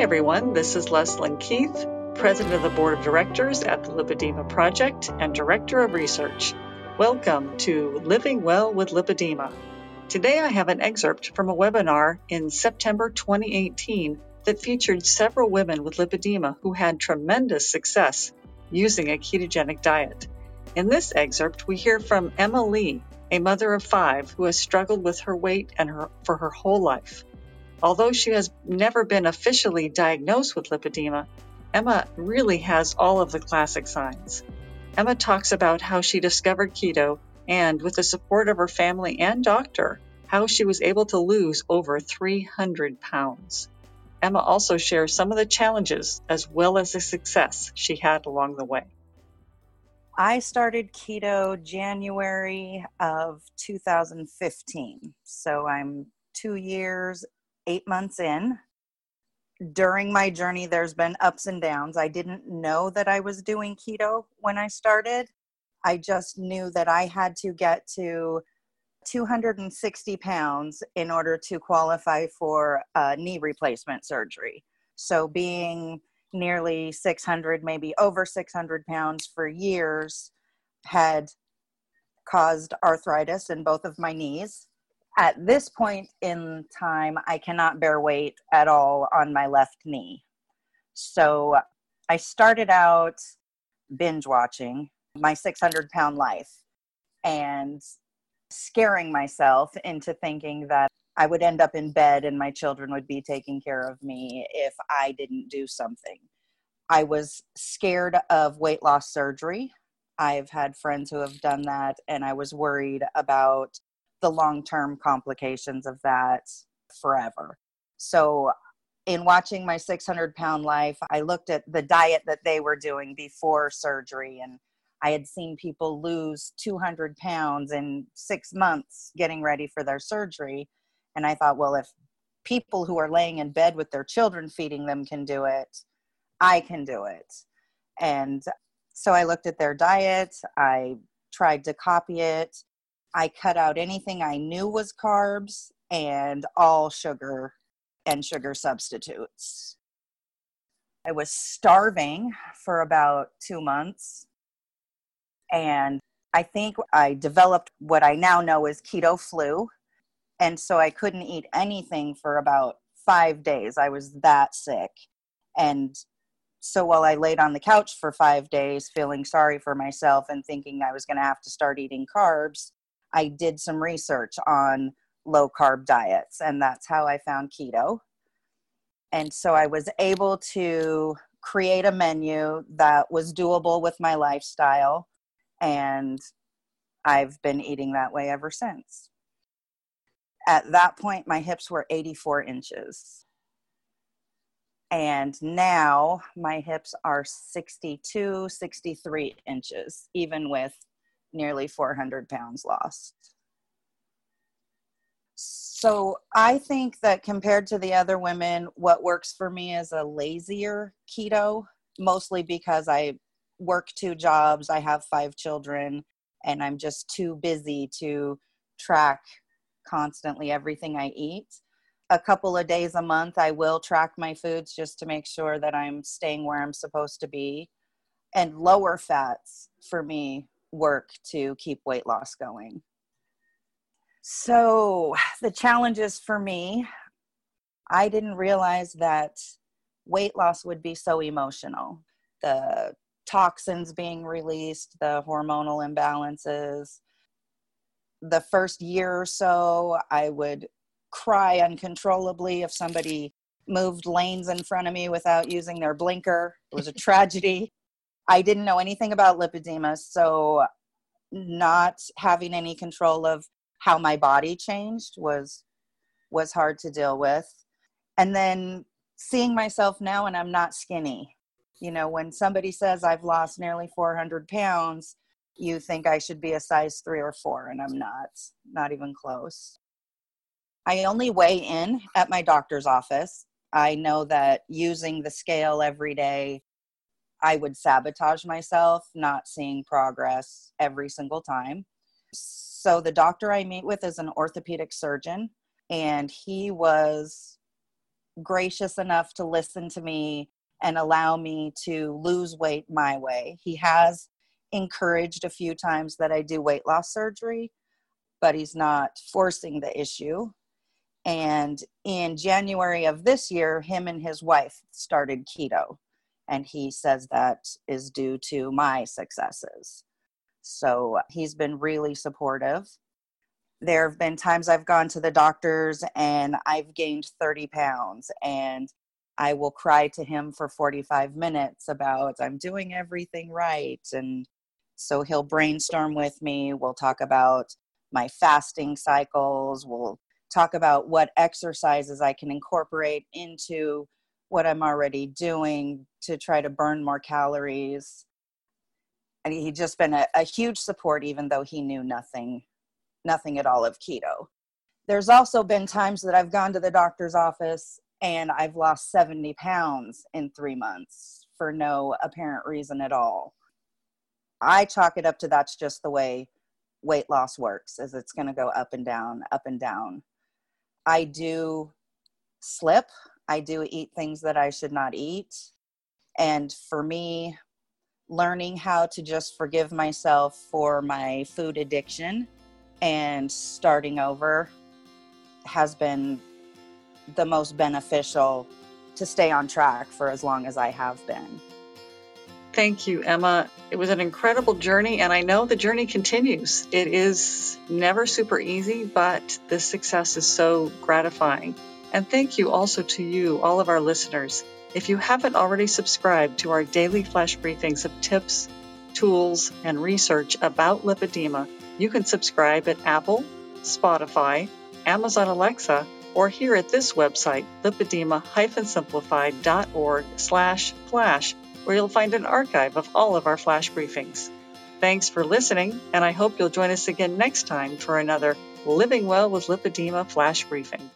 Everyone. This is Leslyn Keith, President of the Board of Directors at the Lipedema Project and Director of Research. Welcome to Living Well with Lipedema. Today I have an excerpt from a webinar in September 2018 that featured several women with lipedema who had tremendous success using a ketogenic diet. In this excerpt, we hear from Emma Lee, a mother of five who has struggled with her weight and her, for her whole life. Although she has never been officially diagnosed with lipedema, Emma really has all of the classic signs. Emma talks about how she discovered keto and, with the support of her family and doctor, how she was able to lose over 300 pounds. Emma also shares some of the challenges as well as the success she had along the way. I started keto January of 2015. So I'm two years eight months in. During my journey, there's been ups and downs. I didn't know that I was doing keto when I started. I just knew that I had to get to 260 pounds in order to qualify for a knee replacement surgery. So, being nearly 600, maybe over 600 pounds for years, had caused arthritis in both of my knees at this point in time, I cannot bear weight at all on my left knee. So I started out binge watching my 600 pound life and scaring myself into thinking that I would end up in bed and my children would be taking care of me if I didn't do something. I was scared of weight loss surgery. I've had friends who have done that, and I was worried about the long term complications of that forever. So, in watching my 600 pound life, I looked at the diet that they were doing before surgery, and I had seen people lose 200 pounds in six months getting ready for their surgery. And I thought, well, if people who are laying in bed with their children feeding them can do it, I can do it. And so I looked at their diet, I tried to copy it. I cut out anything I knew was carbs and all sugar and sugar substitutes. I was starving for about two months. And I think I developed what I now know is keto flu. And so I couldn't eat anything for about five days. I was that sick. And so while I laid on the couch for five days, feeling sorry for myself and thinking I was going to have to start eating carbs, I did some research on low carb diets, and that's how I found keto. And so I was able to create a menu that was doable with my lifestyle, and I've been eating that way ever since. At that point, my hips were 84 inches. And now my hips are 62, 63 inches, even with nearly 400 pounds lost. So I think that compared to the other women, what works for me is a lazier keto, mostly because I work two jobs, I have five children, and I'm just too busy to track constantly everything I eat. A couple of days a month, I will track my foods just to make sure that I'm staying where I'm supposed to be. And lower fats for me work to keep weight loss going. So, the challenges for me, I didn't realize that weight loss would be so emotional. The toxins being released, the hormonal imbalances. The first year or so, I would cry uncontrollably if somebody moved lanes in front of me without using their blinker. It was a tragedy. I didn't know anything about lipedema, so not having any control of how my body changed was was hard to deal with. And then seeing myself now and I'm not skinny. You know, when somebody says I've lost nearly 400 pounds, you think I should be a size 3 or 4 and I'm not, not even close. I only weigh in at my doctor's office. I know that using the scale every day I would sabotage myself not seeing progress every single time. So the doctor I meet with is an orthopedic surgeon, and he was gracious enough to listen to me and allow me to lose weight my way. He has encouraged a few times that I do weight loss surgery, but he's not forcing the issue. And in January of this year, him and his wife started keto. And he says that is due to my successes. So he's been really supportive. There have been times I've gone to the doctors and I've gained 30 pounds, and I will cry to him for 45 minutes about I'm doing everything right. And so he'll brainstorm with me. We'll talk about my fasting cycles. We'll talk about what exercises I can incorporate into what I'm already doing to try to burn more calories. And he'd just been a, a huge support, even though he knew nothing, nothing at all of keto. There's also been times that I've gone to the doctor's office and I've lost 70 pounds in three months for no apparent reason at all. I chalk it up to that's just the way weight loss works, is it's going to go up and down, up and down. I do slip. I do eat things that I should not eat. And for me, learning how to just forgive myself for my food addiction and starting over has been the most beneficial to stay on track for as long as I have been. Thank you, Emma. It was an incredible journey, and I know the journey continues. It is never super easy, but the success is so gratifying. And thank you also to you, all of our listeners. If you haven't already subscribed to our daily flash briefings of tips, tools, and research about lipedema, you can subscribe at Apple, Spotify, Amazon Alexa, or here at this website, lipedema-simplified.org slash flash where you'll find an archive of all of our flash briefings. Thanks for listening, and I hope you'll join us again next time for another Living Well with Lipedema flash briefing.